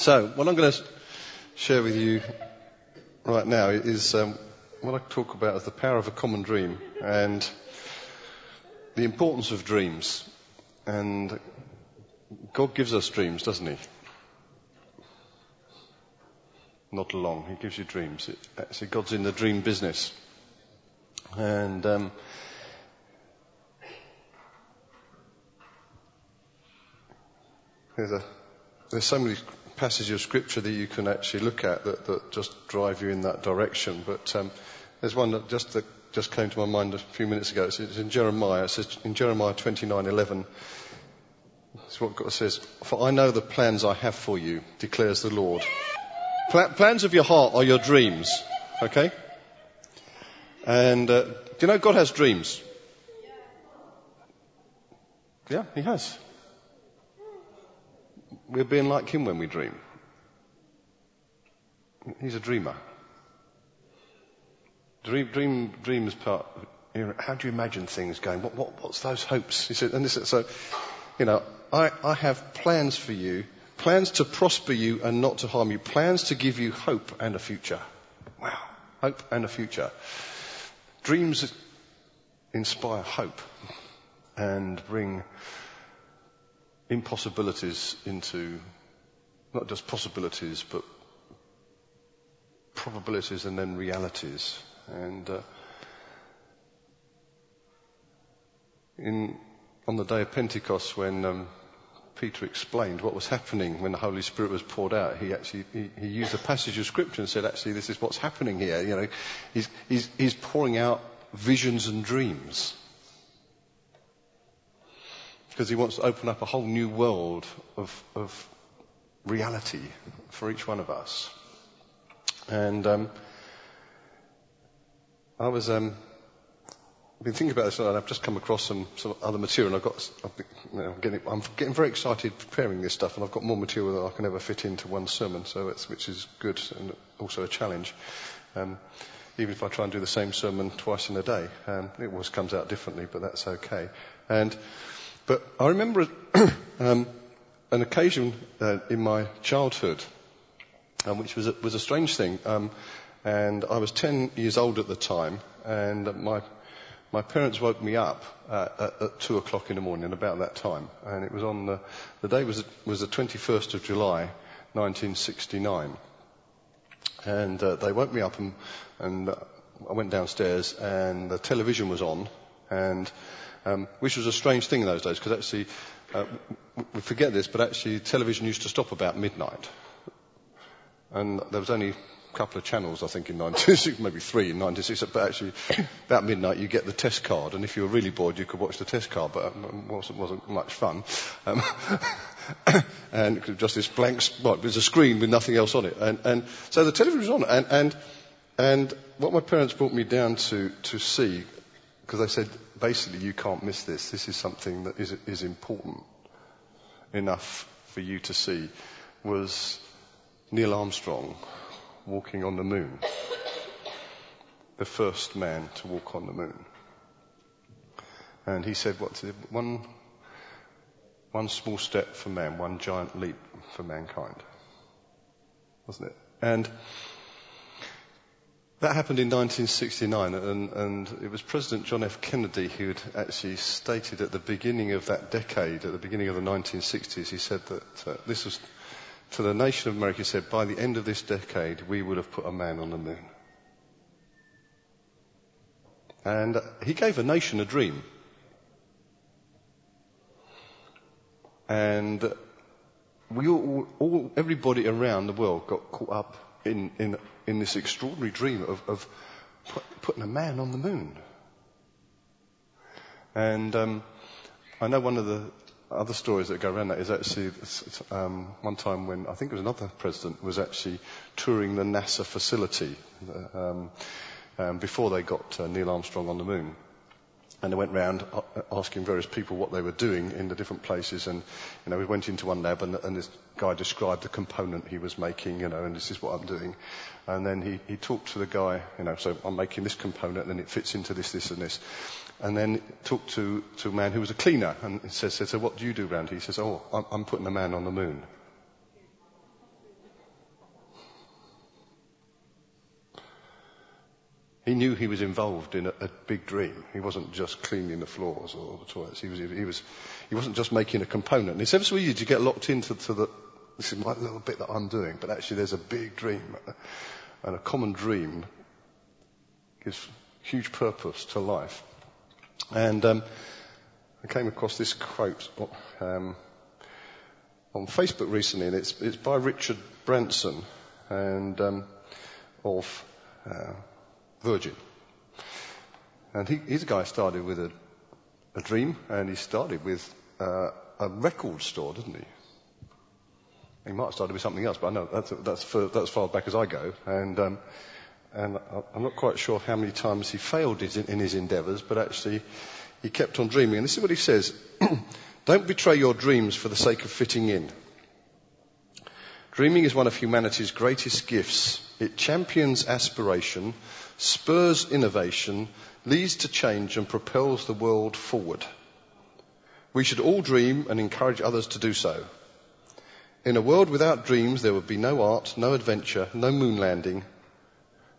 So, what I'm going to share with you right now is um, what I talk about as the power of a common dream and the importance of dreams. And God gives us dreams, doesn't He? Not along. He gives you dreams. It, God's in the dream business. And um, there's a there's so many passages of scripture that you can actually look at that, that just drive you in that direction. But um, there's one that just that just came to my mind a few minutes ago. It's, it's in Jeremiah. It says in Jeremiah 29:11. It's what God says. For I know the plans I have for you, declares the Lord. Pla- plans of your heart are your dreams. Okay? And uh, do you know God has dreams? Yeah, He has. We're being like Him when we dream. He's a dreamer. Dream, dream, dreams part. You know, how do you imagine things going? What, what, what's those hopes? He said, and this, so, you know, I, I have plans for you, plans to prosper you and not to harm you, plans to give you hope and a future. Wow, hope and a future. Dreams inspire hope and bring impossibilities into not just possibilities, but probabilities and then realities. And uh, in on the day of Pentecost, when um, Peter explained what was happening when the Holy Spirit was poured out, he actually he, he, used a passage of Scripture and said, "Actually, this is what's happening here. You know, he's he's, he's pouring out visions and dreams." Because he wants to open up a whole new world of, of reality for each one of us. And um, I was um, I've been thinking about this, and I've just come across some, some other material, I've got, I've been, you know, I'm, getting, I'm getting very excited preparing this stuff, and I've got more material than I can ever fit into one sermon, so it's, which is good and also a challenge. Um, even if I try and do the same sermon twice in a day, um, it always comes out differently, but that's okay. And but I remember um, an occasion uh, in my childhood, um, which was a, was a strange thing. Um, and I was 10 years old at the time, and my my parents woke me up uh, at, at, two o'clock in the morning, about that time, and it was on the the day was was the 21st of July, 1969, and uh, they woke me up and and uh, I went downstairs and the television was on, and um, which was a strange thing in those days because actually uh, we forget this, but actually television used to stop about midnight, and there was only a couple of channels, I think, in 96, maybe three in 96, but actually, about midnight you get the test card, and if you were really bored, you could watch the test card, but um, it wasn't, wasn't much fun. Um, and just this blank spot, there's a screen with nothing else on it. And, and so the television was on, and, and, and what my parents brought me down to, to see, because I said, basically, you can't miss this. This is something that is, is important enough for you to see, was Neil Armstrong walking on the moon. The first man to walk on the moon. And he said, what's it? One, one small step for man, one giant leap for mankind. Wasn't it? And that happened in 1969, and, and, it was President John F. Kennedy who had actually stated at the beginning of that decade, at the beginning of the 1960s, he said that uh, this was to the nation of America, he said, by the end of this decade, we would have put a man on the moon. And he gave a nation a dream. And we all, all, everybody around the world got caught up in, in, in this extraordinary dream of, of put, putting a man on the moon. And um, I know one of the other stories that go around that is actually um, one time when I think it was another president was actually touring the NASA facility um, um, before they got uh, Neil Armstrong on the moon. And they went round asking various people what they were doing in the different places. And, you know, we went into one lab and, and this guy described the component he was making, you know, and this is what I'm doing. And then he, he talked to the guy, you know, so I'm making this component and it fits into this, this and this and then talked to, to a man who was a cleaner and he says, so what do you do around here? He says, oh, I'm, I'm putting a man on the moon. He knew he was involved in a, a, big dream. He wasn't just cleaning the floors or the toilets. He was, he was, he wasn't just making a component. And it's ever so easy to get locked into the, this is my little bit that I'm doing, but actually there's a big dream. And a common dream gives huge purpose to life. And um, I came across this quote um, on Facebook recently, and it's, it's by Richard Branson and um, of uh, Virgin. And he, he's a guy started with a, a dream, and he started with uh, a record store, didn't he? He might have started with something else, but I know that's, that's, for, that's far back as I go. And, um, and I'm not quite sure how many times he failed in his endeavours, but actually he kept on dreaming. And this is what he says Don't betray your dreams for the sake of fitting in. Dreaming is one of humanity's greatest gifts. It champions aspiration, spurs innovation, leads to change, and propels the world forward. We should all dream and encourage others to do so. In a world without dreams, there would be no art, no adventure, no moon landing,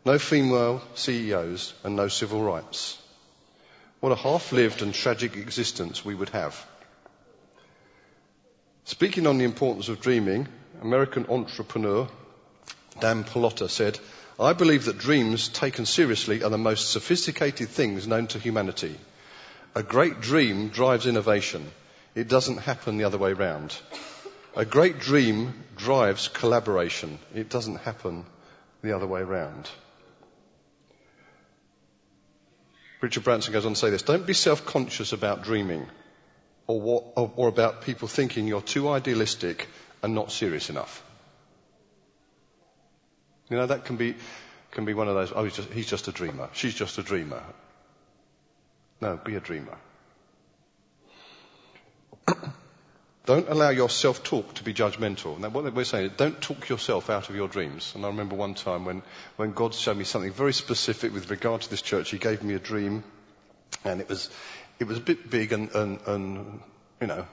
no female CEOs, and no civil rights. What a half lived and tragic existence we would have. Speaking on the importance of dreaming, American entrepreneur Dan Pallotta said, I believe that dreams taken seriously are the most sophisticated things known to humanity. A great dream drives innovation. It doesn't happen the other way round. A great dream drives collaboration. It doesn't happen the other way round. Richard Branson goes on to say this Don't be self conscious about dreaming or, what, or, or about people thinking you're too idealistic and not serious enough. You know, that can be, can be one of those, oh, he's just, he's just a dreamer. She's just a dreamer. No, be a dreamer. don't allow your self-talk to be judgmental. What we're saying is don't talk yourself out of your dreams. And I remember one time when, when God showed me something very specific with regard to this church. He gave me a dream, and it was, it was a bit big and, and, and you know,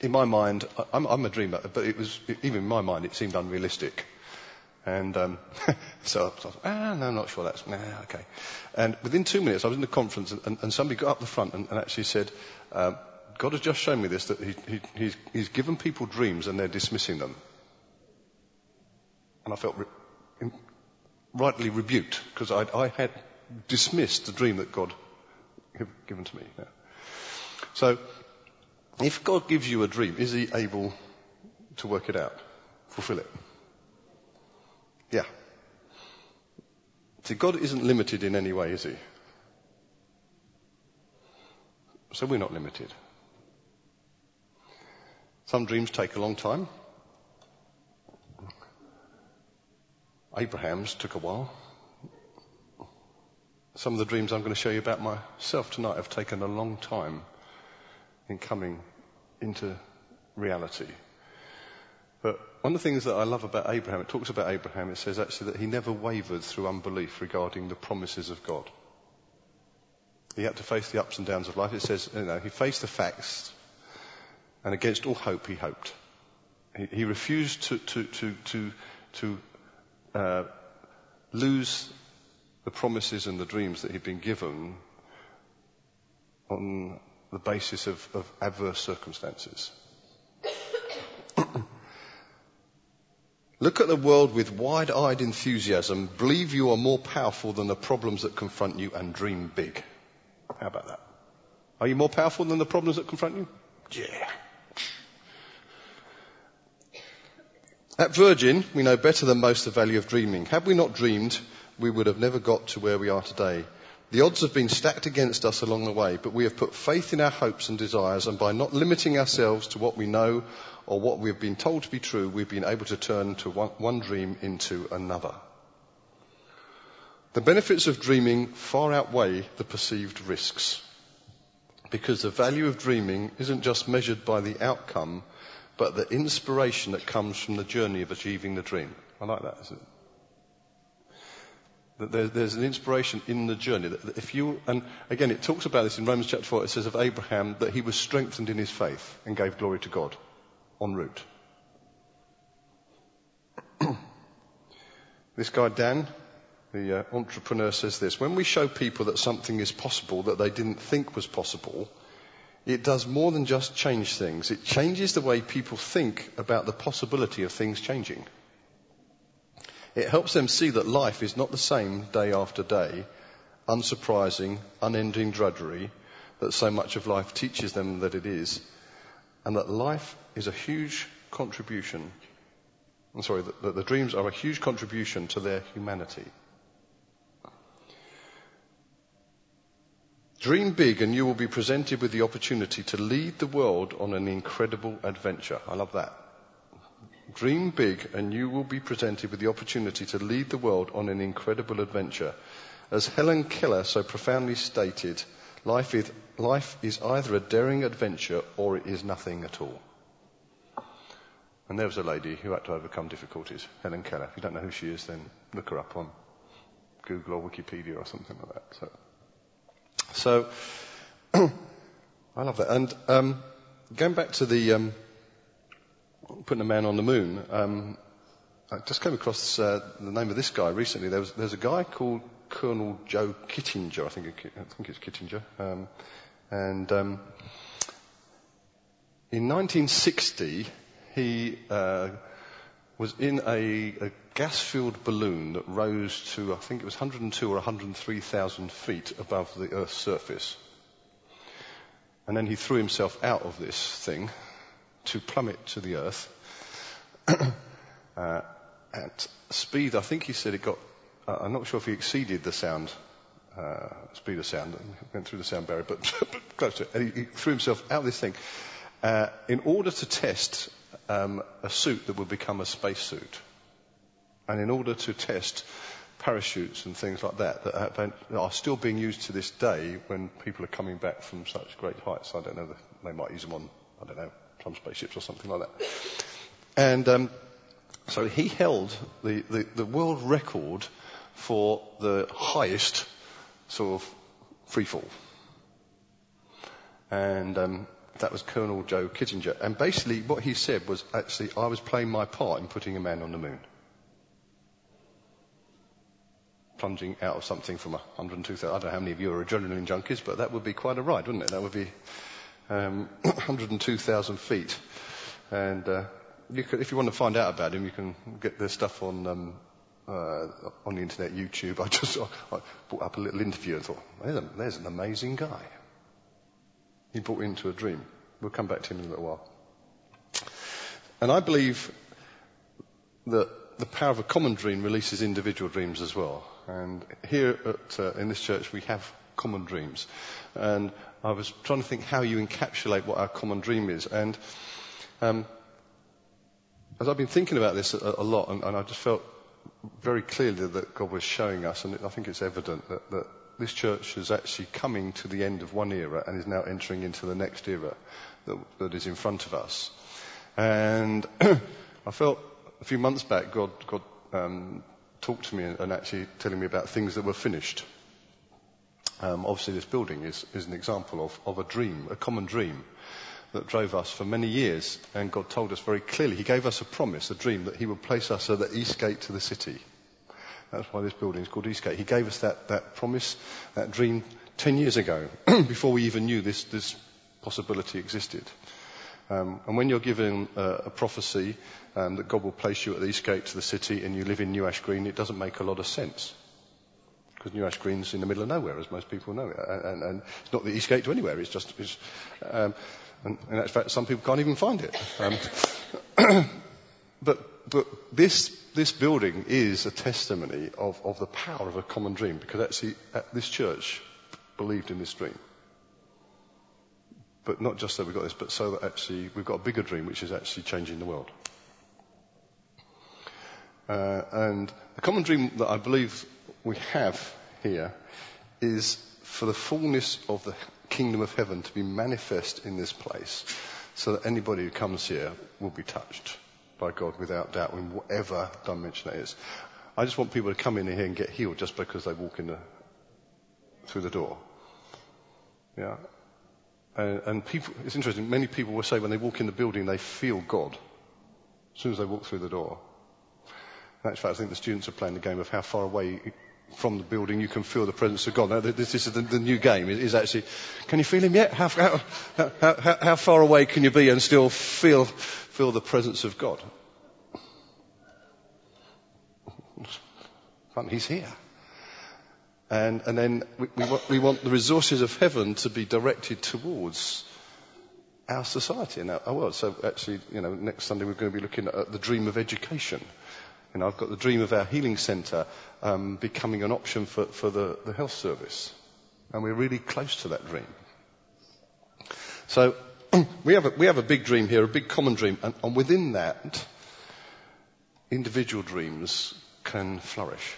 in my mind, I'm, I'm a dreamer, but it was, even in my mind, it seemed unrealistic. And um, so I thought, ah, no, I'm not sure that's, nah, okay. And within two minutes, I was in the conference, and, and somebody got up the front and, and actually said, um, God has just shown me this, that he, he, he's, he's, given people dreams and they're dismissing them. And I felt re- rightly rebuked, because I, I, had dismissed the dream that God had given to me. Yeah. So, if God gives you a dream, is he able to work it out, fulfill it? Yeah. See, God isn't limited in any way, is he? So we're not limited. Some dreams take a long time. Abraham's took a while. Some of the dreams I'm going to show you about myself tonight have taken a long time in coming into reality. But one of the things that I love about Abraham, it talks about Abraham, it says actually that he never wavered through unbelief regarding the promises of God. He had to face the ups and downs of life. It says, you know, he faced the facts, and against all hope he hoped. He, he refused to, to, to, to, to uh, lose the promises and the dreams that he'd been given on the basis of, of adverse circumstances. Look at the world with wide eyed enthusiasm, believe you are more powerful than the problems that confront you, and dream big. How about that? Are you more powerful than the problems that confront you? Yeah. At Virgin, we know better than most the value of dreaming. Had we not dreamed, we would have never got to where we are today. The odds have been stacked against us along the way, but we have put faith in our hopes and desires, and by not limiting ourselves to what we know or what we have been told to be true, we've been able to turn to one, one dream into another. The benefits of dreaming far outweigh the perceived risks. Because the value of dreaming isn't just measured by the outcome, but the inspiration that comes from the journey of achieving the dream. I like that, isn't it? There's an inspiration in the journey. That if you, and again, it talks about this in Romans chapter 4. It says of Abraham that he was strengthened in his faith and gave glory to God en route. this guy, Dan, the uh, entrepreneur says this when we show people that something is possible that they didn't think was possible, it does more than just change things. It changes the way people think about the possibility of things changing. It helps them see that life is not the same day after day, unsurprising, unending drudgery that so much of life teaches them that it is, and that life is a huge contribution. I'm sorry, that, that the dreams are a huge contribution to their humanity. Dream big and you will be presented with the opportunity to lead the world on an incredible adventure. I love that. Dream big and you will be presented with the opportunity to lead the world on an incredible adventure. As Helen Keller so profoundly stated, life is, life is either a daring adventure or it is nothing at all. And there was a lady who had to overcome difficulties, Helen Keller. If you don't know who she is, then look her up on Google or Wikipedia or something like that. So so, I love that. And um, going back to the um, putting a man on the moon, um, I just came across uh, the name of this guy recently. There was, there's a guy called Colonel Joe Kittinger, I think, I think it's Kittinger. Um, and um, in 1960, he uh, was in a, a gas-filled balloon that rose to, I think it was 102 or 103,000 feet above the Earth's surface. And then he threw himself out of this thing to plummet to the Earth. uh, at speed, I think he said it got, uh, I'm not sure if he exceeded the sound, uh, speed of sound, went through the sound barrier, but, close to it. And he, he, threw himself out of this thing uh, in order to test um, a suit that would become a spacesuit. And in order to test parachutes and things like that that are still being used to this day when people are coming back from such great heights. I don't know, they might use them on, I don't know, some spaceships or something like that. And um, so he held the, the, the, world record for the highest sort of free fall. And um, that was Colonel Joe Kittinger. And basically what he said was actually, I was playing my part in putting a man on the moon. Plunging out of something from 102,000. I don't know how many of you are adrenaline junkies, but that would be quite a ride, wouldn't it? That would be um, 102,000 feet. And uh, you could, if you want to find out about him, you can get the stuff on um, uh, on the internet, YouTube. I just I brought up a little interview and thought, there's, a, there's an amazing guy he brought into a dream. We'll come back to him in a little while. And I believe that the power of a common dream releases individual dreams as well. And here at, uh, in this church we have common dreams. And I was trying to think how you encapsulate what our common dream is. And um, as I've been thinking about this a, a lot, and, and, I just felt very clearly that God was showing us, and I think it's evident that, that this church is actually coming to the end of one era and is now entering into the next era that, that is in front of us. And I felt a few months back God, God um, talked to me and actually telling me about things that were finished. Um, obviously, this building is, is an example of, of a dream, a common dream that drove us for many years. And God told us very clearly, He gave us a promise, a dream, that He would place us at the east gate to the city. That's why this building is called Eastgate. He gave us that, that promise, that dream 10 years ago, before we even knew this, this possibility existed. Um, and when you're given uh, a prophecy um, that God will place you at the east gate to the city and you live in New Ash Green, it doesn't make a lot of sense. Because New Ash Green's in the middle of nowhere, as most people know. And, and, and it's not the Eastgate to anywhere, it's just, it's, um, and, and in fact, some people can't even find it. Um, but, but this this building is a testimony of, of the power of a common dream because actually this church believed in this dream. But not just that we've got this, but so that actually we've got a bigger dream which is actually changing the world. Uh, and the common dream that I believe we have here is for the fullness of the kingdom of heaven to be manifest in this place so that anybody who comes here will be touched by God without doubt in whatever dimension it is. I just want people to come in here and get healed just because they walk in the, through the door. Yeah. And, and people, it's interesting, many people will say when they walk in the building they feel God as soon as they walk through the door. In fact, I think the students are playing the game of how far away from the building, you can feel the presence of God. Now, this is the, the new game. It is actually, can you feel Him yet? How, how, how, how far away can you be and still feel, feel the presence of God? He's here. And, and then we, we, want, we want the resources of heaven to be directed towards our society and our, world. So actually, you know, next Sunday we're going to be looking at the dream of education. You know, I've got the dream of our healing centre um, becoming an option for, for the, the health service. And we're really close to that dream. So we have a, we have a big dream here, a big common dream, and, and within that, individual dreams can flourish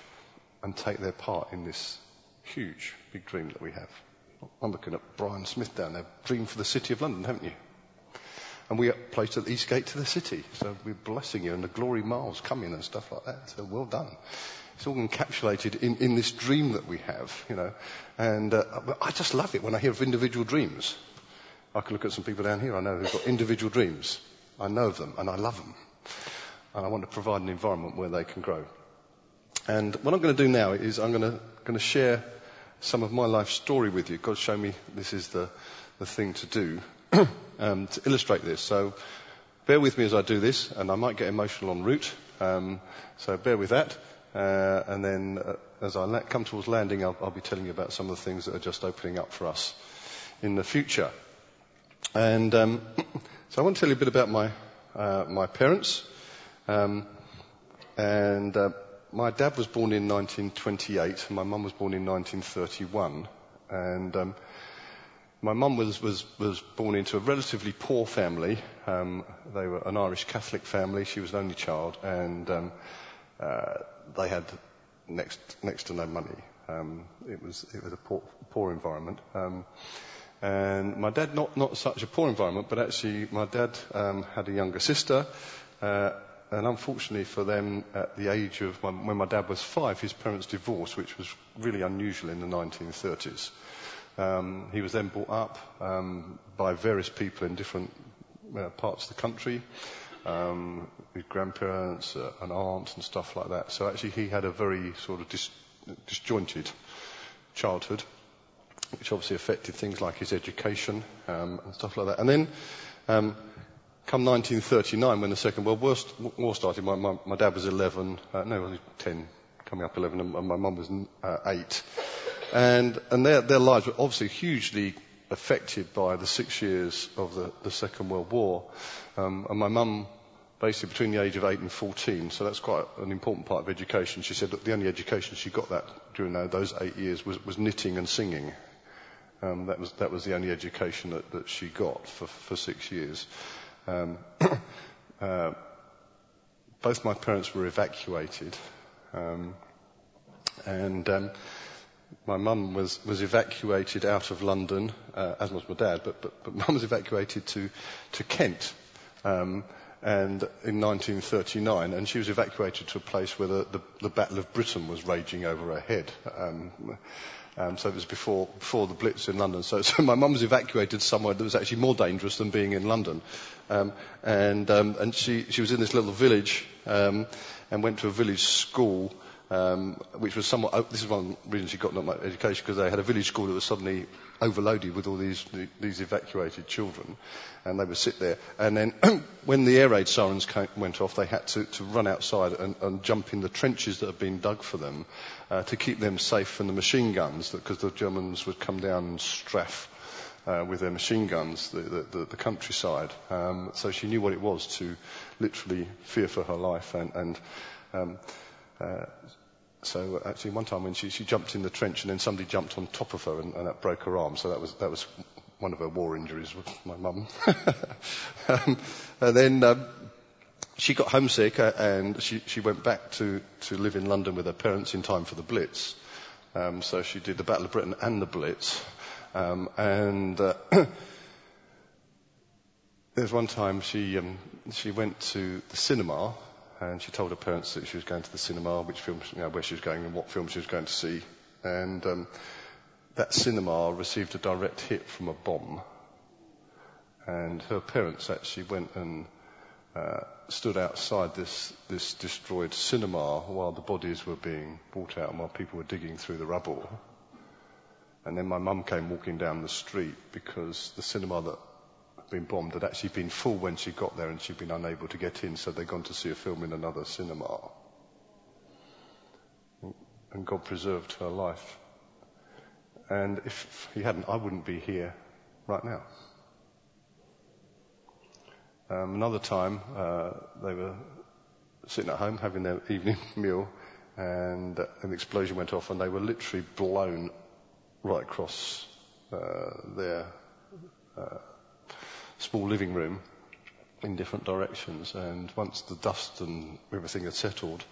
and take their part in this huge, big dream that we have. I'm looking at Brian Smith down there. Dream for the City of London, haven't you? And we are placed at the East Gate to the city. So we're blessing you and the glory miles coming and stuff like that. So well done. It's all encapsulated in, in this dream that we have, you know. And uh, I just love it when I hear of individual dreams. I can look at some people down here I know who've got individual dreams. I know them and I love them. And I want to provide an environment where they can grow. And what I'm going to do now is I'm going to, going to share some of my life story with you. God showed me this is the, the thing to do um, to illustrate this. So bear with me as I do this, and I might get emotional en route. Um, so bear with that. Uh, and then uh, as I la- come towards landing, I'll, I'll, be telling you about some of the things that are just opening up for us in the future. And um, so I want to tell you a bit about my uh, my parents. Um, and uh, my dad was born in 1928, and my mum was born in 1931. And um, my mum was, was, was born into a relatively poor family. Um, they were an Irish Catholic family. She was an only child, and um, uh, they had next next to no money. Um, it was it was a poor, poor environment. Um, and my dad, not not such a poor environment, but actually my dad um, had a younger sister. Uh, and unfortunately for them, at the age of my, when my dad was five, his parents divorced, which was really unusual in the 1930s. Um, he was then brought up um, by various people in different uh, parts of the country, um, his grandparents, uh, an aunt, and stuff like that. So actually, he had a very sort of dis- disjointed childhood, which obviously affected things like his education um, and stuff like that. And then um, come 1939, when the Second World War started, my, my, my dad was 11, uh, no, he was 10, coming up 11, and my mum was uh, 8. And, and their, their lives were obviously hugely affected by the six years of the, the Second World War. Um, and my mum, basically between the age of 8 and 14, so that's quite an important part of education, she said that the only education she got that during those eight years was, was knitting and singing. Um, that was that was the only education that, that she got for, for six years. Um, uh, both my parents were evacuated, um, and um, my mum was, was evacuated out of London, uh, as was my dad, but, but, but mum was evacuated to, to Kent. Um, and in 1939, and she was evacuated to a place where the, the, the Battle of Britain was raging over her head. Um, um, so it was before, before the Blitz in London. So, so my mum was evacuated somewhere that was actually more dangerous than being in London. Um, and um, and she, she was in this little village um, and went to a village school, um, which was somewhat. Oh, this is one reason she got not much education because they had a village school that was suddenly overloaded with all these these evacuated children, and they would sit there. And then when the air raid sirens came, went off, they had to, to run outside and, and jump in the trenches that had been dug for them uh, to keep them safe from the machine guns, because the Germans would come down and. Uh, with their machine guns, the, the, the countryside. Um, so she knew what it was to literally fear for her life and, and um, uh, so actually, one time when she, she jumped in the trench and then somebody jumped on top of her and, and that broke her arm. So that was that was one of her war injuries with my mum. um, and then um, she got homesick uh, and she, she went back to, to live in London with her parents in time for the Blitz. Um, so she did the Battle of Britain and the Blitz. Um, and uh, there's one time she um, she went to the cinema and she told her parents that she was going to the cinema, which film, you know, where she was going and what film she was going to see. And um, that cinema received a direct hit from a bomb. And her parents actually went and uh, stood outside this, this destroyed cinema while the bodies were being brought out and while people were digging through the rubble. And then my mum came walking down the street because the cinema that been bombed had actually been full when she got there and she'd been unable to get in, so they'd gone to see a film in another cinema. And God preserved her life. And if he hadn't, I wouldn't be here right now. Um, another time, uh, they were sitting at home having their evening meal, and an explosion went off, and they were literally blown right across uh, their uh, small living room in different directions. And once the dust and everything had settled,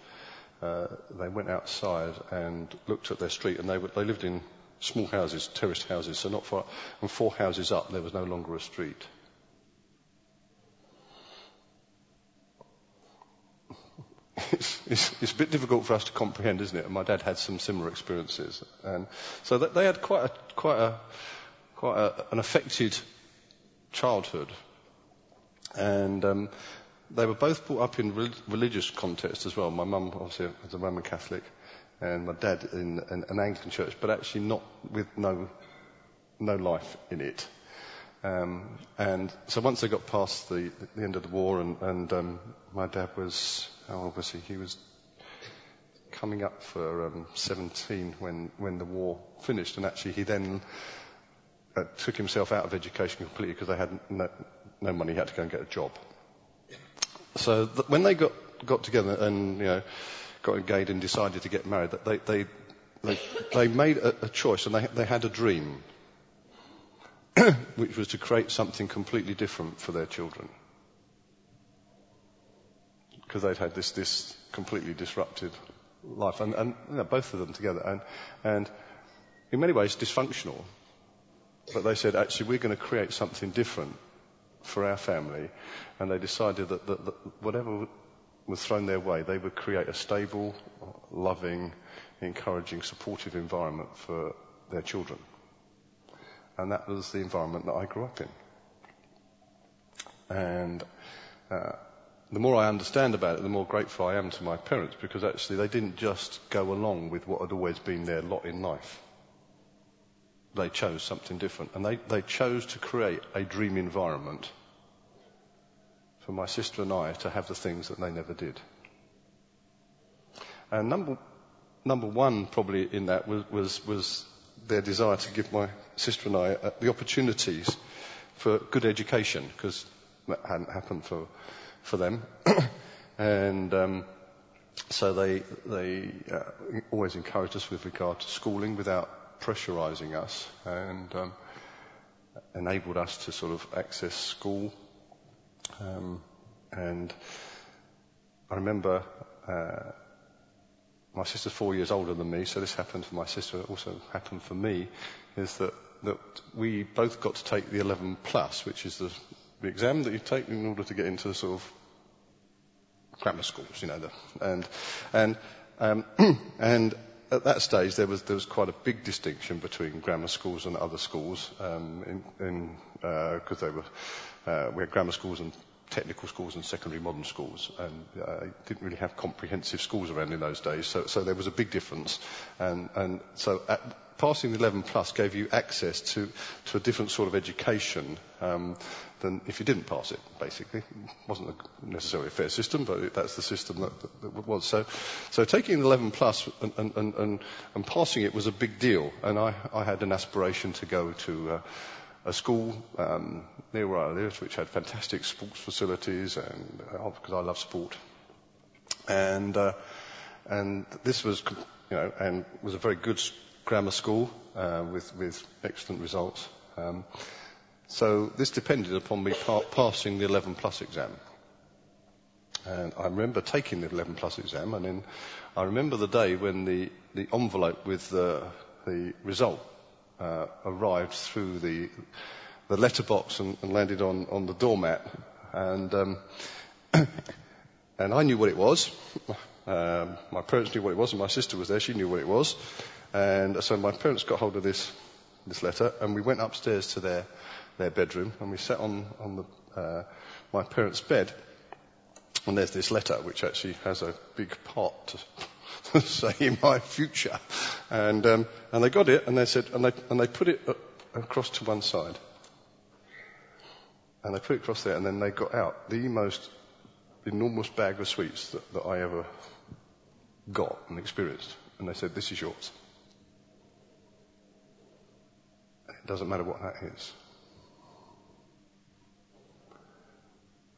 uh, they went outside and looked at their street, and they, were, they lived in small houses, terraced houses, so not far, and four houses up, there was no longer a street. it's, it's, it's, a bit difficult for us to comprehend, isn't it? And my dad had some similar experiences, and so they had quite a, quite a, quite a, an affected childhood, and um, they were both brought up in re- religious context as well. My mum, obviously, was a Roman Catholic, and my dad in an, an Anglican church, but actually not with no no life in it. Um, and so once they got past the, the end of the war, and, and um, my dad was how old was he? He was coming up for um, 17 when when the war finished, and actually he then uh, took himself out of education completely because they had no, no, money. He had to go and get a job. So th- when they got got together and you know got engaged and decided to get married, they they they, they made a, a choice and they they had a dream which was to create something completely different for their children. Because they'd had this, this completely disrupted life, and, and you know, both of them together, and, and in many ways dysfunctional. But they said, actually, we're going to create something different for our family, and they decided that, that, that whatever was thrown their way, they would create a stable, loving, encouraging, supportive environment for their children. And that was the environment that I grew up in. And uh, the more I understand about it, the more grateful I am to my parents because actually they didn't just go along with what had always been their lot in life. They chose something different. And they, they chose to create a dream environment for my sister and I to have the things that they never did. And number, number one probably in that was, was, was their desire to give my sister and I uh, the opportunities for good education because that hadn't happened for for them, and um, so they they uh, always encouraged us with regard to schooling without pressurising us and um, enabled us to sort of access school. Um, and I remember uh, my sister's four years older than me, so this happened for my sister, it also happened for me, is that, that we both got to take the 11 plus, which is the, the exam that you take in order to get into the sort of grammar schools, you know, the, and, and, um, and at that stage there was, there was quite a big distinction between grammar schools and other schools, um, in, in, uh, cause uh, we had grammar schools and technical schools and secondary modern schools, and uh, didn't really have comprehensive schools around in those days. So, so there was a big difference, and, and so at, passing the 11 plus gave you access to, to a different sort of education um, than if you didn't pass it. Basically, it wasn't a, necessarily a fair system, but it, that's the system that, that, that, was. So, so taking the 11 plus and, and, and, and, passing it was a big deal, and I, I had an aspiration to go to. Uh, a school um, near where I lived, which had fantastic sports facilities, and uh, because I love sport, and uh, and this was you know and was a very good grammar school uh, with with excellent results. Um, so this depended upon me pa- passing the 11 plus exam. And I remember taking the 11 plus exam, and then I remember the day when the, the envelope with the, the result uh, arrived through the, the letterbox and, and landed on, on the doormat. And, um, and I knew what it was. Um, my parents knew what it was, and my sister was there. She knew what it was. And so my parents got hold of this, this letter, and we went upstairs to their, their bedroom, and we sat on, on the, uh, my parents' bed. And there's this letter which actually has a big part to say in my future. And, um, and they got it and they said, and they, and they put it across to one side. And they put it across there and then they got out the most enormous bag of sweets that, that I ever got and experienced. And they said, this is yours. It doesn't matter what that is.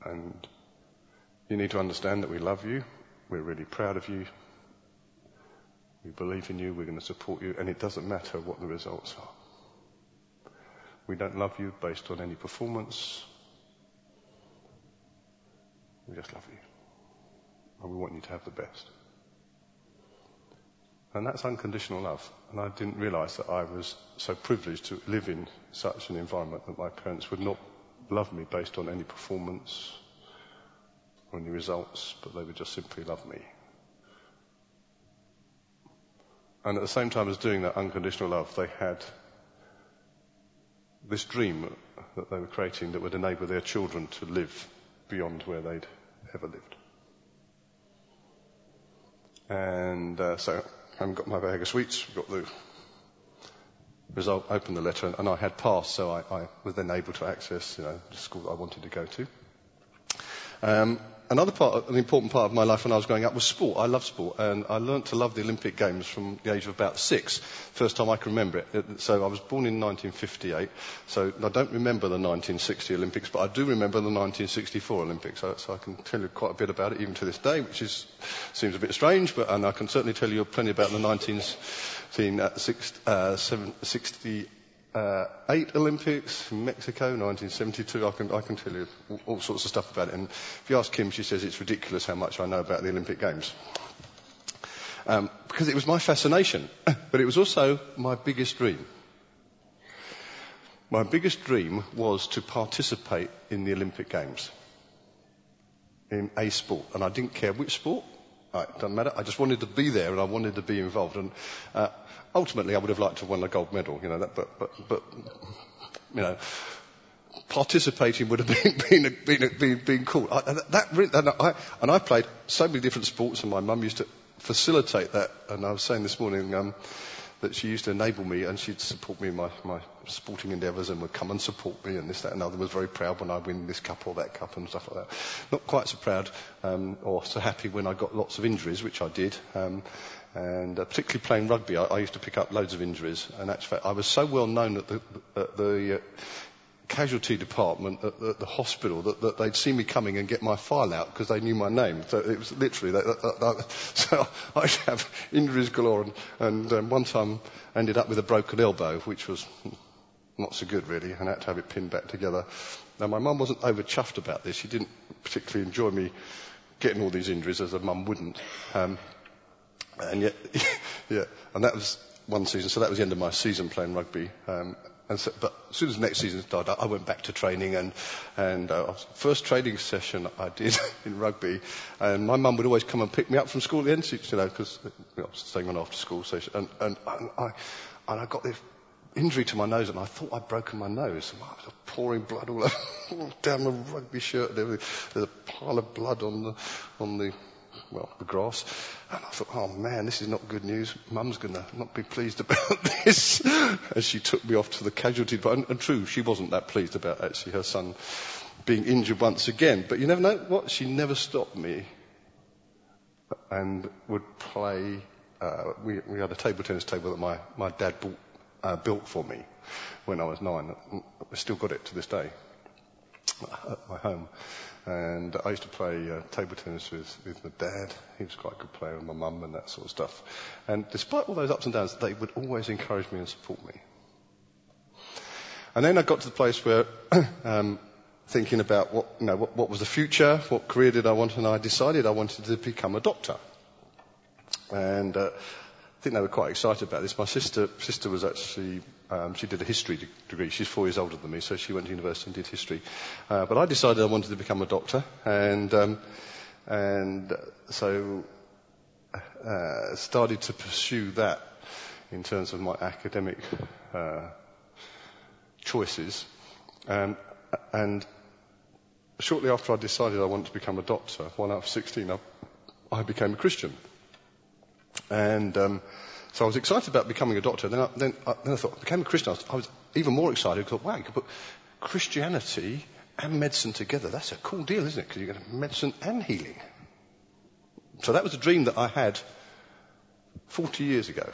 And you need to understand that we love you. We're really proud of you. We believe in you. We're going to support you. And it doesn't matter what the results are. We don't love you based on any performance. We just love you. And we want you to have the best. And that's unconditional love. And I didn't realize that I was so privileged to live in such an environment that my parents would not love me based on any performance or any results, but they would just simply love me. And at the same time as doing that unconditional love, they had this dream that they were creating that would enable their children to live beyond where they'd ever lived. And uh, so I haven't got my bag of sweets, got the result, opened the letter, and I had passed, so I, I was then able to access, you know, the school that I wanted to go to. Um, another part, an important part of my life when I was growing up was sport. I love sport, and I learned to love the Olympic Games from the age of about six, first time I can remember it. So I was born in 1958. So I don't remember the 1960 Olympics, but I do remember the 1964 Olympics. So, so I can tell you quite a bit about it, even to this day, which is seems a bit strange, but and I can certainly tell you plenty about the 1960 uh, eight Olympics Mexico, 1972. I can, I can tell you all, all, sorts of stuff about it. And if you ask Kim, she says it's ridiculous how much I know about the Olympic Games. Um, because it was my fascination, but it was also my biggest dream. My biggest dream was to participate in the Olympic Games in a sport, and I didn't care which sport. It doesn't matter. I just wanted to be there and I wanted to be involved. And uh, ultimately, I would have liked to have won a gold medal, you know. That, but, but, but, you know, participating would have been been been, been, been cool. I, that, and I, and I played so many different sports, and my mum used to facilitate that. And I was saying this morning. Um, that she used to enable me and she'd support me in my, my sporting endeavours and would come and support me and this, that and other. Was very proud when I win this cup or that cup and stuff like that. Not quite so proud um, or so happy when I got lots of injuries, which I did. Um, and uh, particularly playing rugby, I, I, used to pick up loads of injuries. And actually, I was so well known at the, at the uh, casualty department at the, at the hospital that, that, they'd see me coming and get my file out because they knew my name. So it was literally that. that, that so I'd have injuries galore, and, and um, one time ended up with a broken elbow, which was not so good really, and I had to have it pinned back together. Now my mum wasn't over chuffed about this. She didn't particularly enjoy me getting all these injuries, as a mum wouldn't. Um, and yet, yeah, and that was one season. So that was the end of my season playing rugby. Um, and so, but as soon as next season started, I went back to training and, and uh, first training session I did in rugby, and my mum would always come and pick me up from school at the end, you know, because you know, I was staying on after school session, and, and, and I, and I got this injury to my nose, and I thought I'd broken my nose. And I was pouring blood all, over, down my rugby shirt and everything. There's a pile of blood on the, on the well, the grass. And I thought, oh man, this is not good news. Mum's going to not be pleased about this. As she took me off to the casualty. And, and true, she wasn't that pleased about actually her son being injured once again. But you never know what? She never stopped me and would play. Uh, we, we had a table tennis table that my, my dad bought, uh, built for me when I was nine. I still got it to this day at my home. And I used to play uh, table tennis with, with my dad. He was quite a good player, and my mum, and that sort of stuff. And despite all those ups and downs, they would always encourage me and support me. And then I got to the place where, um, thinking about what, you know, what, what was the future, what career did I want, and I decided I wanted to become a doctor. And uh, think they were quite excited about this. My sister, sister was actually um, she did a history de- degree. She's four years older than me, so she went to university and did history. Uh, but I decided I wanted to become a doctor, and um, and so uh, started to pursue that in terms of my academic uh, choices. Um, and shortly after I decided I wanted to become a doctor, when I was 16, I, I became a Christian. And um, so I was excited about becoming a doctor. Then I, then I, then I thought, I became a Christian. I was, I was even more excited because, wow, you could put Christianity and medicine together. That's a cool deal, isn't it? Because you get medicine and healing. So that was a dream that I had 40 years ago.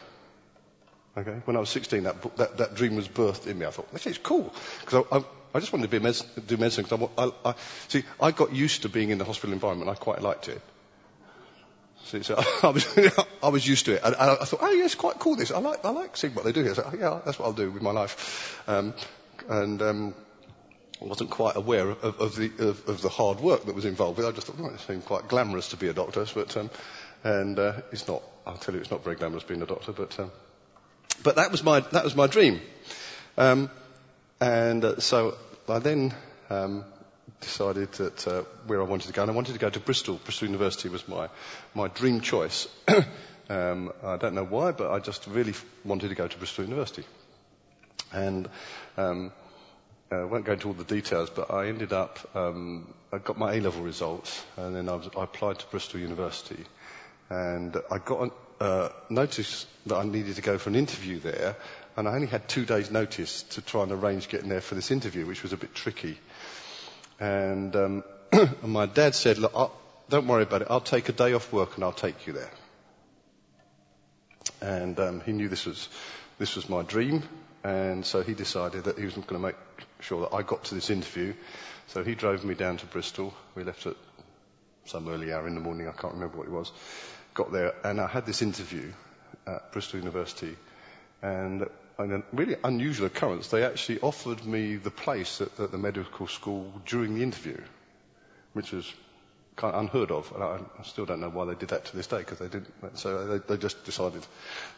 Okay, when I was 16, that, that, that dream was birthed in me. I thought, this is cool. Because I, I, I, just wanted to be med- do medicine because I, I, I, see, I got used to being in the hospital environment. I quite liked it. So I was, I was used to it. And I, thought, oh, yeah, it's quite cool this. I like, I like seeing what they do here. So, yeah, that's what I'll do with my life. Um, and, um, I wasn't quite aware of, of the of, of, the hard work that was involved with. I just thought, it seemed quite glamorous to be a doctor, but um, and uh, it's not. I'll tell you, it's not very glamorous being a doctor, but um, but that was my that was my dream, um, and uh, so I then um, decided that uh, where I wanted to go, and I wanted to go to Bristol. Bristol University was my my dream choice. Um, I don't know why, but I just really wanted to go to Bristol University, and um, I uh, won't go into all the details, but I ended up, um, I got my A-level results, and then I, was, I, applied to Bristol University, and I got a uh, notice that I needed to go for an interview there, and I only had two days' notice to try and arrange getting there for this interview, which was a bit tricky. And, um, and my dad said, "Look, I'll, don't worry about it. I'll take a day off work and I'll take you there." And um, he knew this was this was my dream, and so he decided that he was going to make sure that I got to this interview. So he drove me down to Bristol. We left at some early hour in the morning. I can't remember what it was. Got there and I had this interview at Bristol University and in a really unusual occurrence, they actually offered me the place at, at the medical school during the interview, which was kind of unheard of. And I, I, still don't know why they did that to this day because they didn't. So they, they, just decided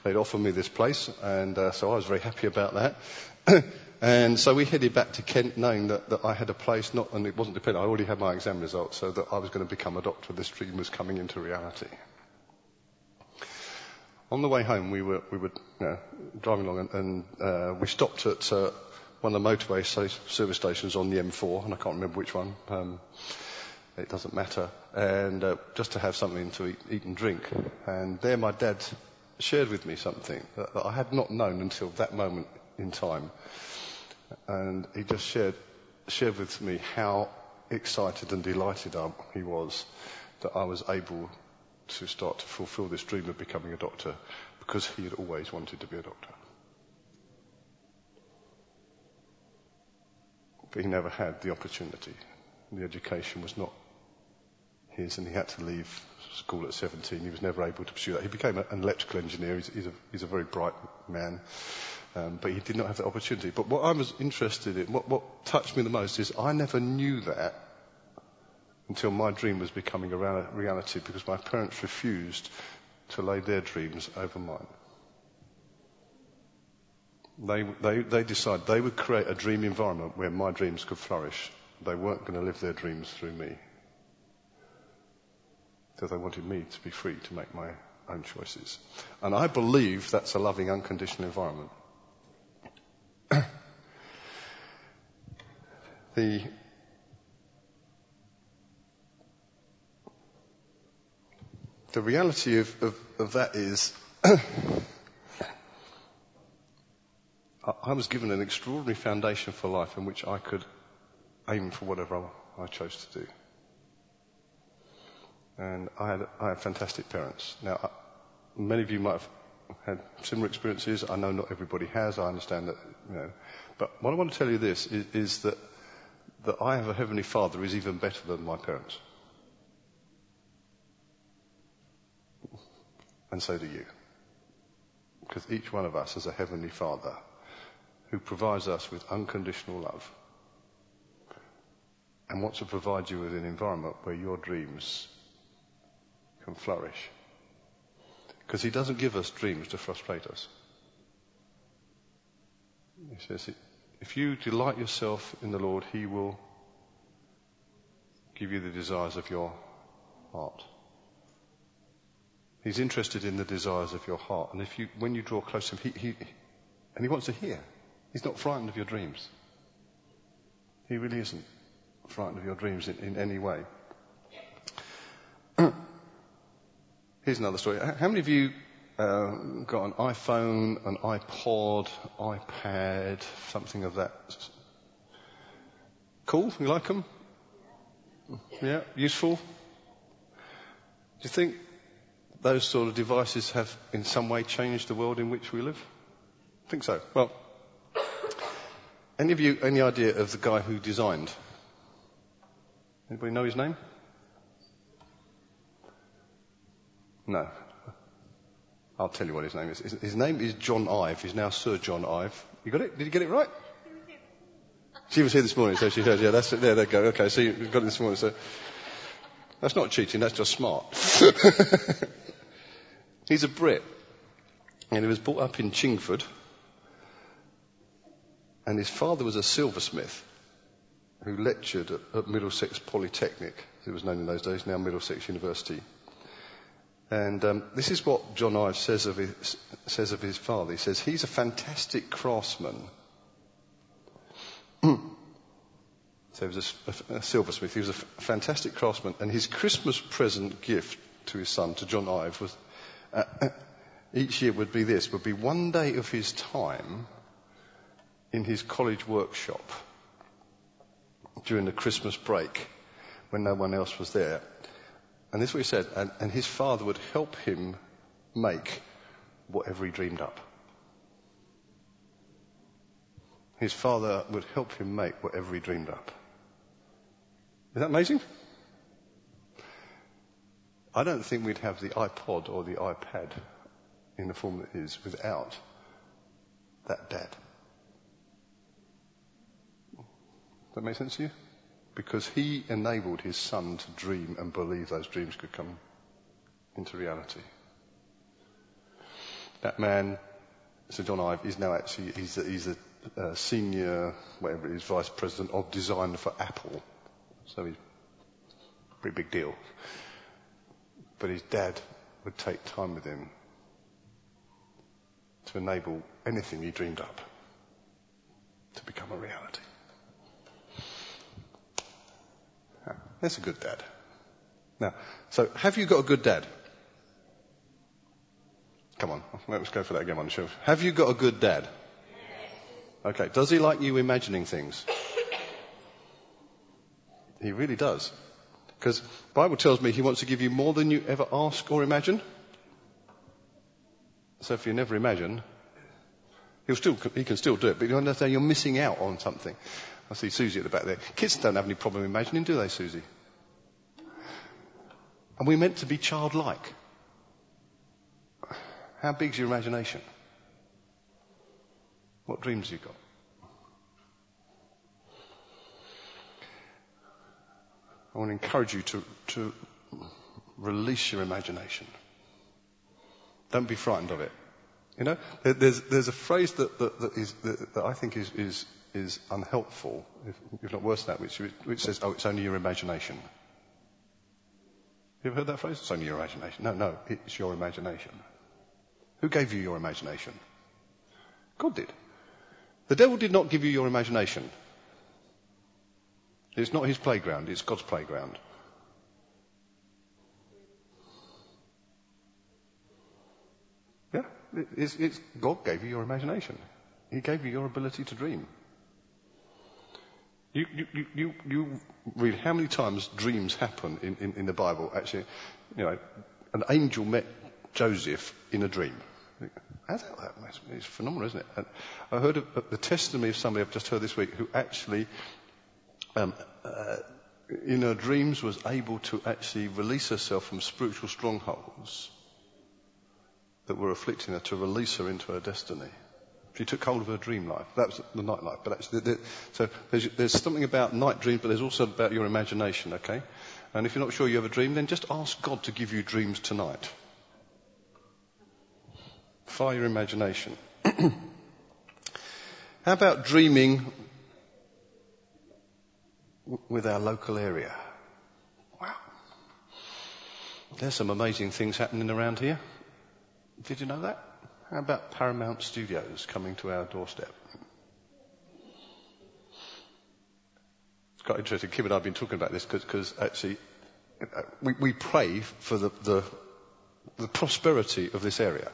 they'd offer me this place, and uh, so I was very happy about that. And so we headed back to Kent knowing that, that I had a place, not, and it wasn't dependent, I already had my exam results, so that I was going to become a doctor. This dream was coming into reality. On the way home, we were, we were you know, driving along and, and uh, we stopped at uh, one of the motorway service stations on the M4, and I can't remember which one. Um, it doesn't matter. And uh, just to have something to eat, eat, and drink. And there my dad shared with me something that, that I had not known until that moment in time and he just shared, shared with me how excited and delighted he was that I was able to start to fulfill this dream of becoming a doctor because he had always wanted to be a doctor. But he never had the opportunity. The education was not his and he had to leave school at 17. He was never able to pursue that. He became an electrical engineer. He's, he's, a, he's a very bright man. Um, but he did not have that opportunity. But what I was interested in, what, what touched me the most is I never knew that until my dream was becoming a reality because my parents refused to lay their dreams over mine. They, they, they decided they would create a dream environment where my dreams could flourish. They weren't going to live their dreams through me. So they wanted me to be free to make my own choices. And I believe that's a loving, unconditional environment. the the reality of, of, of that is I was given an extraordinary foundation for life in which I could aim for whatever I chose to do. And I had, I had fantastic parents. Now, many of you might have had similar experiences. I know not everybody has. I understand that, you know. But what I want to tell you this is, is that, that I have a Heavenly Father who is even better than my parents. And so do you. Because each one of us has a Heavenly Father who provides us with unconditional love and wants to provide you with an environment where your dreams can flourish. Because he doesn't give us dreams to frustrate us. He says, if you delight yourself in the Lord, he will give you the desires of your heart. He's interested in the desires of your heart. And if you, when you draw close to him, he, he, and he wants to hear. He's not frightened of your dreams. He really isn't. frightened of your dreams in, in any way. Here's another story. How many of you uh, got an iPhone, an iPod, iPad, something of that? Cool? You like them? Yeah, useful? Do you think those sort of devices have in some way changed the world in which we live? I think so. Well, any of you, any idea of the guy who designed? Anybody know his name? No. I'll tell you what his name is. His, name is John Ive. He's now Sir John Ive. You got it? Did you get it right? She was here this morning, so she heard. Yeah, that's it. There they go. Okay, so you got it this morning. So that's not cheating. That's just smart. He's a Brit, and he was brought up in Chingford, and his father was a silversmith who lectured at, at Middlesex Polytechnic. It was known in those days, now Middlesex University. And um, this is what John Ives says of, his, says of his father. He says, he's a fantastic craftsman. so he was a, a, silversmith. He was a fantastic craftsman. And his Christmas present gift to his son, to John Ive, was uh, uh, each year would be this, would be one day of his time in his college workshop during the Christmas break when no one else was there. And this is what he said. And, and his father would help him make whatever he dreamed up. His father would help him make whatever he dreamed up. Is that amazing? I don't think we'd have the iPod or the iPad in the form that it is without that dad. That make sense to you? Because he enabled his son to dream and believe those dreams could come into reality. That man, Sir John Ive, is now actually, he's a, he's a uh, senior, whatever it is, vice president of design for Apple. So he's a pretty big deal. But his dad would take time with him to enable anything he dreamed up to become a reality. That's a good dad. Now, so have you got a good dad? Come on, let's go for that again on the show. Have you got a good dad? Okay, does he like you imagining things? He really does. Because the Bible tells me he wants to give you more than you ever ask or imagine. So if you never imagine, he'll still, he can still do it, but you understand you're missing out on something. I see Susie at the back there. Kids don't have any problem imagining, do they, Susie? And we're meant to be childlike. How big's your imagination? What dreams have you got? I want to encourage you to, to release your imagination. Don't be frightened of it. You know, there's, there's a phrase that, that, that, is, that, that I think is, is, is unhelpful, if, if not worse than that, which, which says, oh, it's only your imagination. You ever heard that phrase? It's only your imagination. No, no, it's your imagination. Who gave you your imagination? God did. The devil did not give you your imagination. It's not his playground, it's God's playground. Yeah, it's, it's, God gave you your imagination. He gave you your ability to dream. You, you, you, you read how many times dreams happen in, in, in the Bible. Actually, you know, an angel met Joseph in a dream. How's that happen? It's phenomenal, isn't it? And I heard of, the testimony of somebody I've just heard this week who actually, um, uh, in her dreams, was able to actually release herself from spiritual strongholds that were afflicting her to release her into her destiny. She took hold of her dream life. That was the night life. But actually, so there's, there's something about night dreams, but there's also about your imagination, okay? And if you're not sure you have a dream, then just ask God to give you dreams tonight. Fire your imagination. How about dreaming with our local area? Wow. There's some amazing things happening around here. Did you know that? How about Paramount Studios coming to our doorstep? It's quite interesting. Kim and I have been talking about this because actually we, we pray for the, the, the prosperity of this area.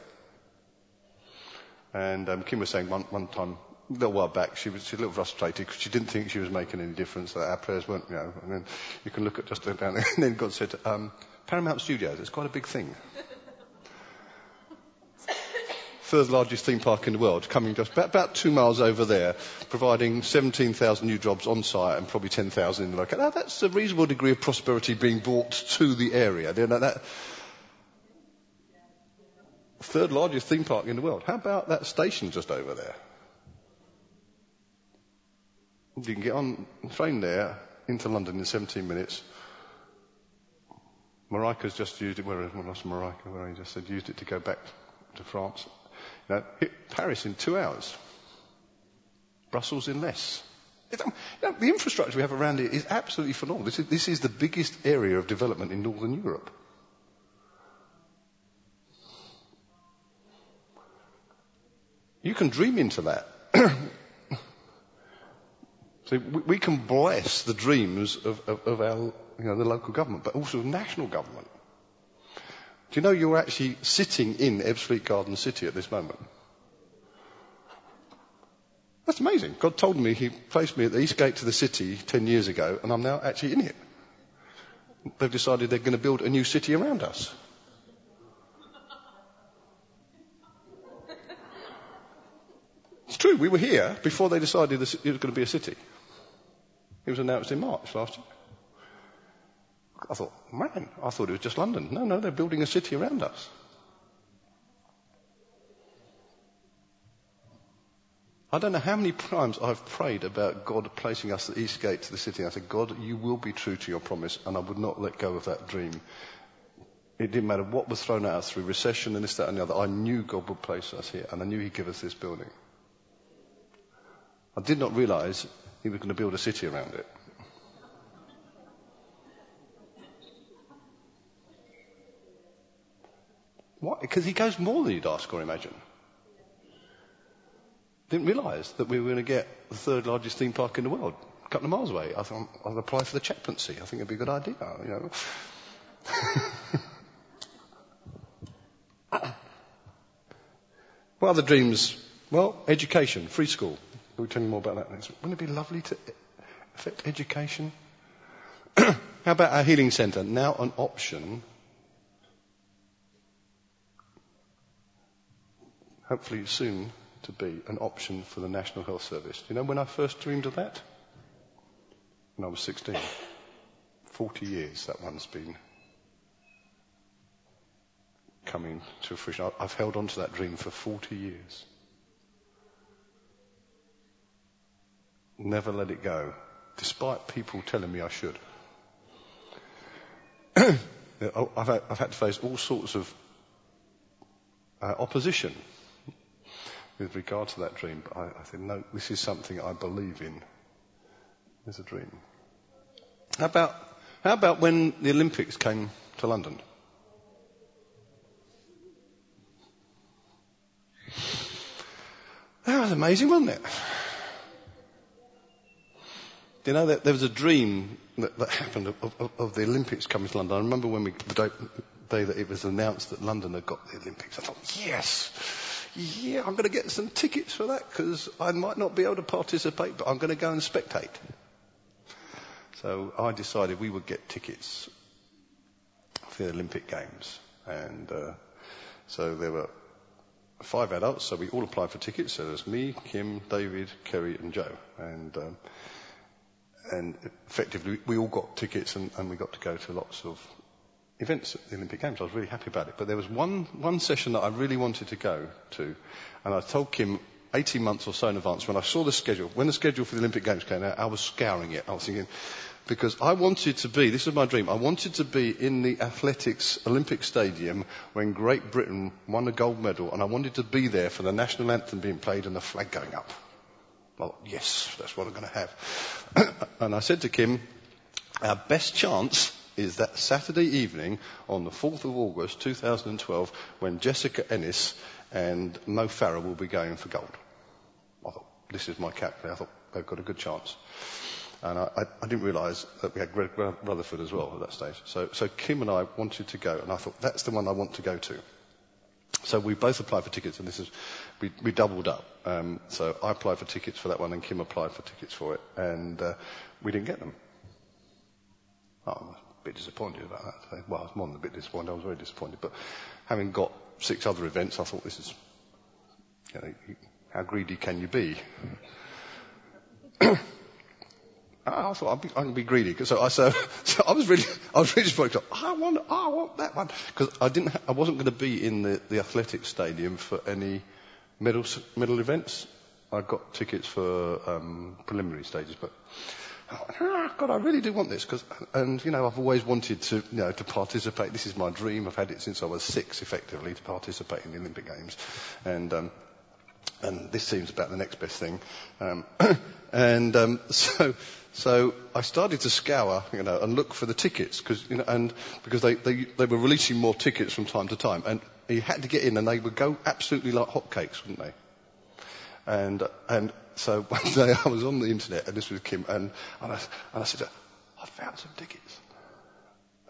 And um, Kim was saying one, one time, a little while back, she was, she a little frustrated because she didn't think she was making any difference, that our prayers weren't, you know, and then you can look at just down there, and then God said, um, Paramount Studios, it's quite a big thing. Third largest theme park in the world, coming just about, about two miles over there, providing 17,000 new jobs on site and probably 10,000 in the local. Now, that's a reasonable degree of prosperity being brought to the area. You know, that, third largest theme park in the world. How about that station just over there? You can get on the train there into London in 17 minutes. Marika's just used it. Where was Marika? Where he just said used it to go back to France. You hit Paris in two hours. Brussels in less. You know, the infrastructure we have around here is absolutely phenomenal. This is, this is the biggest area of development in Northern Europe. You can dream into that. so we, can bless the dreams of, of, of our, you know, the local government, but also the national government. Do you know you're actually sitting in Ebbsfleet Garden City at this moment? That's amazing. God told me He placed me at the east gate to the city 10 years ago, and I'm now actually in it. They've decided they're going to build a new city around us. It's true, we were here before they decided it was going to be a city. It was announced in March last year. I thought, man, I thought it was just London. No, no, they're building a city around us. I don't know how many times I've prayed about God placing us at the east gate to the city. I said, God, you will be true to your promise, and I would not let go of that dream. It didn't matter what was thrown at us through recession and this, that, and the other. I knew God would place us here, and I knew He'd give us this building. I did not realize he was going to build a city around it. Why? Because he goes more than you'd ask or imagine. Didn't realise that we were going to get the third largest theme park in the world, a couple of miles away. I thought I'll apply for the chaplaincy. I think it'd be a good idea. You know. what other dreams? Well, education, free school. We'll tell you more about that next. Wouldn't it be lovely to affect education? How about our healing centre? Now an option. Hopefully soon to be an option for the National Health Service. Do you know when I first dreamed of that? When I was 16. 40 years that one's been coming to fruition. I've held on to that dream for 40 years. Never let it go, despite people telling me I should. I've, had, I've, had, to face all sorts of uh, opposition with regard to that dream, but I, I said, no, this is something I believe in as a dream. How about, how about when the Olympics came to London? That was amazing, wasn't it? You know, there, was a dream that, that happened of, of, of, the Olympics coming to London. I remember when we, the day, that it was announced that London had got the Olympics, I thought, yes, yeah, I'm going to get some tickets for that because I might not be able to participate, but I'm going to go and spectate. So I decided we would get tickets for the Olympic Games. And uh, so there were five adults, so we all applied for tickets. So there's me, Kim, David, Kerry, and Joe. And um, and effectively we all got tickets and, and, we got to go to lots of events at the Olympic Games. I was really happy about it. But there was one, one session that I really wanted to go to, and I told Kim 18 months or so in advance when I saw the schedule, when the schedule for the Olympic Games came out, I was scouring it. I was thinking, because I wanted to be, this is my dream, I wanted to be in the athletics Olympic stadium when Great Britain won a gold medal, and I wanted to be there for the national anthem being played and the flag going up. Well, yes, that's what I'm going to have. and I said to Kim, our best chance is that Saturday evening on the 4th of August 2012 when Jessica Ennis and Mo Farah will be going for gold. I thought, this is my calculator. I thought, they've got a good chance. And I, I, I didn't realise that we had Greg Rutherford as well at that stage. So, so Kim and I wanted to go, and I thought, that's the one I want to go to. So we both applied for tickets, and this is, we, we doubled up. Um, so I applied for tickets for that one, and Kim applied for tickets for it, and uh, we didn't get them. Oh, I'm a bit disappointed about that. Well, I was more than a bit disappointed. I was very disappointed. But having got six other events, I thought this is, you know, how greedy can you be? I thought I'd be, I can be greedy. So I, so, so I was really, I was really. I want, I want that one because I didn't, I wasn't going to be in the, the athletic stadium for any medal, medal events. I got tickets for um, preliminary stages, but oh, God, I really do want this because, and you know, I've always wanted to, you know, to participate. This is my dream. I've had it since I was six, effectively, to participate in the Olympic Games, and um, and this seems about the next best thing. Um, and um, so, so I started to scour, you know, and look for the tickets because, you know, and because they, they they were releasing more tickets from time to time, and you had to get in, and they would go absolutely like hotcakes, wouldn't they? And and so one day I was on the internet, and this was Kim, and and I, and I said, I found some tickets,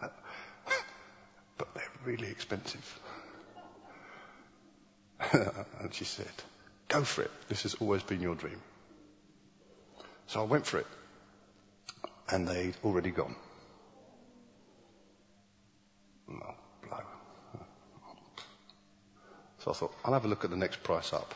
but they're really expensive. and she said, Go for it. This has always been your dream. So I went for it. And they'd already gone. No, blow. So I thought, I'll have a look at the next price up.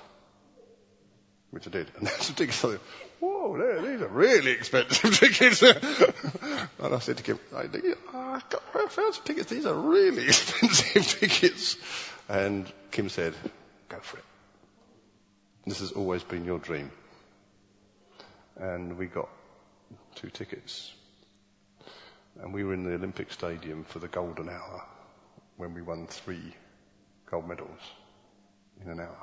Which I did. And some tickets. I thought, whoa, these are really expensive tickets. and I said to Kim, I, I found some tickets. These are really expensive tickets. And Kim said, go for it. This has always been your dream. And we got two tickets. And we were in the Olympic Stadium for the golden hour when we won three gold medals in an hour.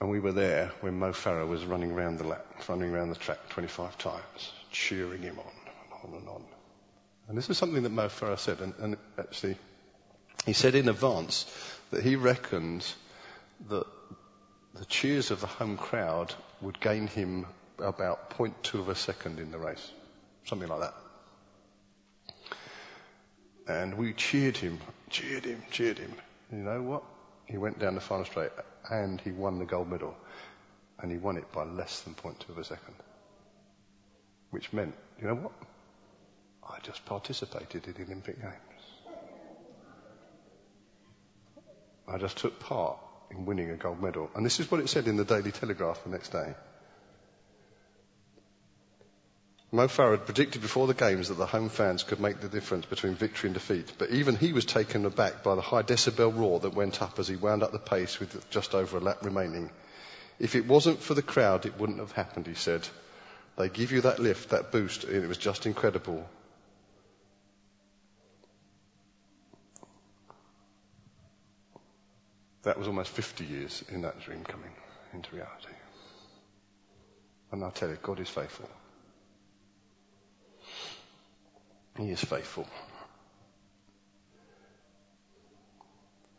And we were there when Mo Farah was running around the lap, running around the track 25 times, cheering him on and on and on. And this is something that Mo Farah said, and, and actually, he said in advance that he reckoned that the cheers of the home crowd would gain him about 0.2 of a second in the race. Something like that. And we cheered him, cheered him, cheered him. And you know what? He went down the final straight and he won the gold medal. And he won it by less than 0.2 of a second. Which meant, you know what? I just participated in the Olympic Games. I just took part in winning a gold medal. And this is what it said in the Daily Telegraph the next day. Mo Farah had predicted before the games that the home fans could make the difference between victory and defeat, but even he was taken aback by the high decibel roar that went up as he wound up the pace with just over a lap remaining. If it wasn't for the crowd, it wouldn't have happened, he said. They give you that lift, that boost, and it was just incredible. That was almost 50 years in that dream coming into reality. And I tell you, God is faithful. He is faithful.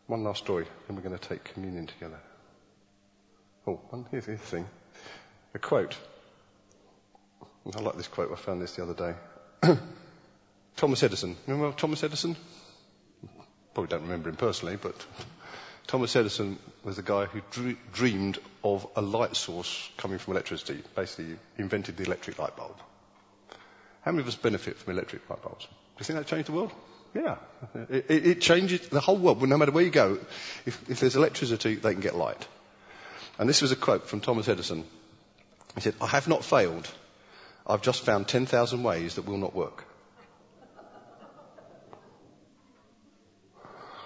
One last story, then we're going to take communion together. Oh, one, here's the thing. A quote. I like this quote. I found this the other day. Thomas Edison. Remember Thomas Edison? Probably don't remember him personally, but Thomas Edison was the guy who dreamed of a light source coming from electricity. Basically, invented the electric light bulb. How many of us benefit from electric light bulbs? Do you think that changed the world? Yeah. It, it, it changes the whole world. No matter where you go, if, if there's electricity, they can get light. And this was a quote from Thomas Edison. He said, I have not failed. I've just found 10,000 ways that will not work.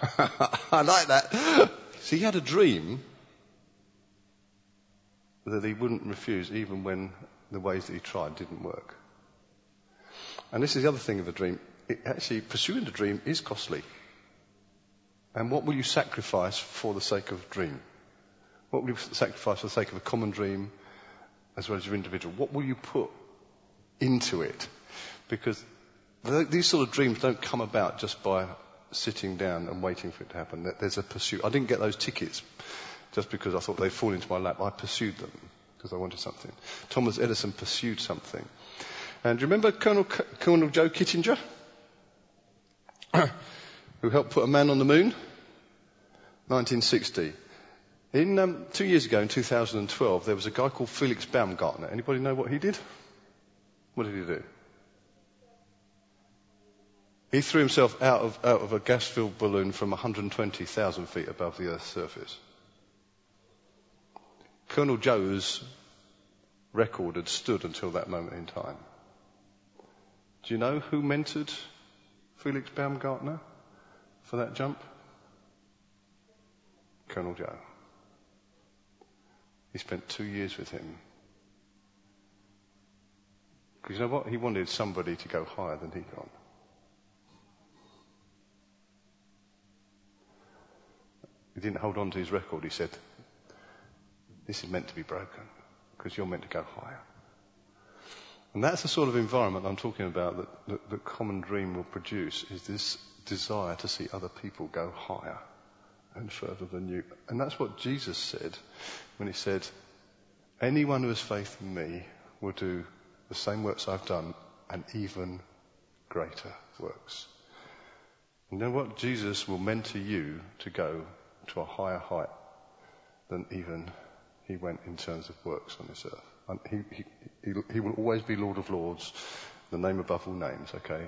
I like that. See, he had a dream that he wouldn't refuse even when the ways that he tried didn't work. And this is the other thing of a dream. It actually, pursuing a dream is costly. And what will you sacrifice for the sake of a dream? What will you sacrifice for the sake of a common dream as well as your individual? What will you put into it? Because these sort of dreams don't come about just by sitting down and waiting for it to happen. There's a pursuit. I didn't get those tickets just because I thought they'd fall into my lap. I pursued them. because I wanted something. Thomas Edison pursued something. And do you remember Colonel, Colonel Joe Kittinger? who helped put a man on the moon? 1960. In um, two years ago, in 2012, there was a guy called Felix Baumgartner. Anybody know what he did? What did he do? He threw himself out of, out of a gas-filled balloon from 120,000 feet above the Earth's surface. Colonel Joe's record had stood until that moment in time. Do you know who mentored Felix Baumgartner for that jump? Colonel Joe. He spent two years with him. Because you know what? He wanted somebody to go higher than he'd gone. He didn't hold on to his record. He said, This is meant to be broken because you're meant to go higher. And that's the sort of environment I'm talking about that, that Common Dream will produce is this desire to see other people go higher and further than you. And that's what Jesus said when he said, Anyone who has faith in me will do the same works I've done and even greater works. You know what? Jesus will mentor you to go to a higher height than even he went in terms of works on this earth. He, he, he, he will always be Lord of Lords, the name above all names, okay?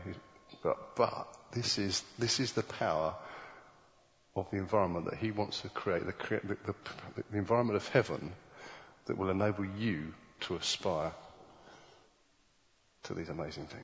But, but this is, this is the power of the environment that he wants to create, the, the, the, the environment of heaven that will enable you to aspire to these amazing things.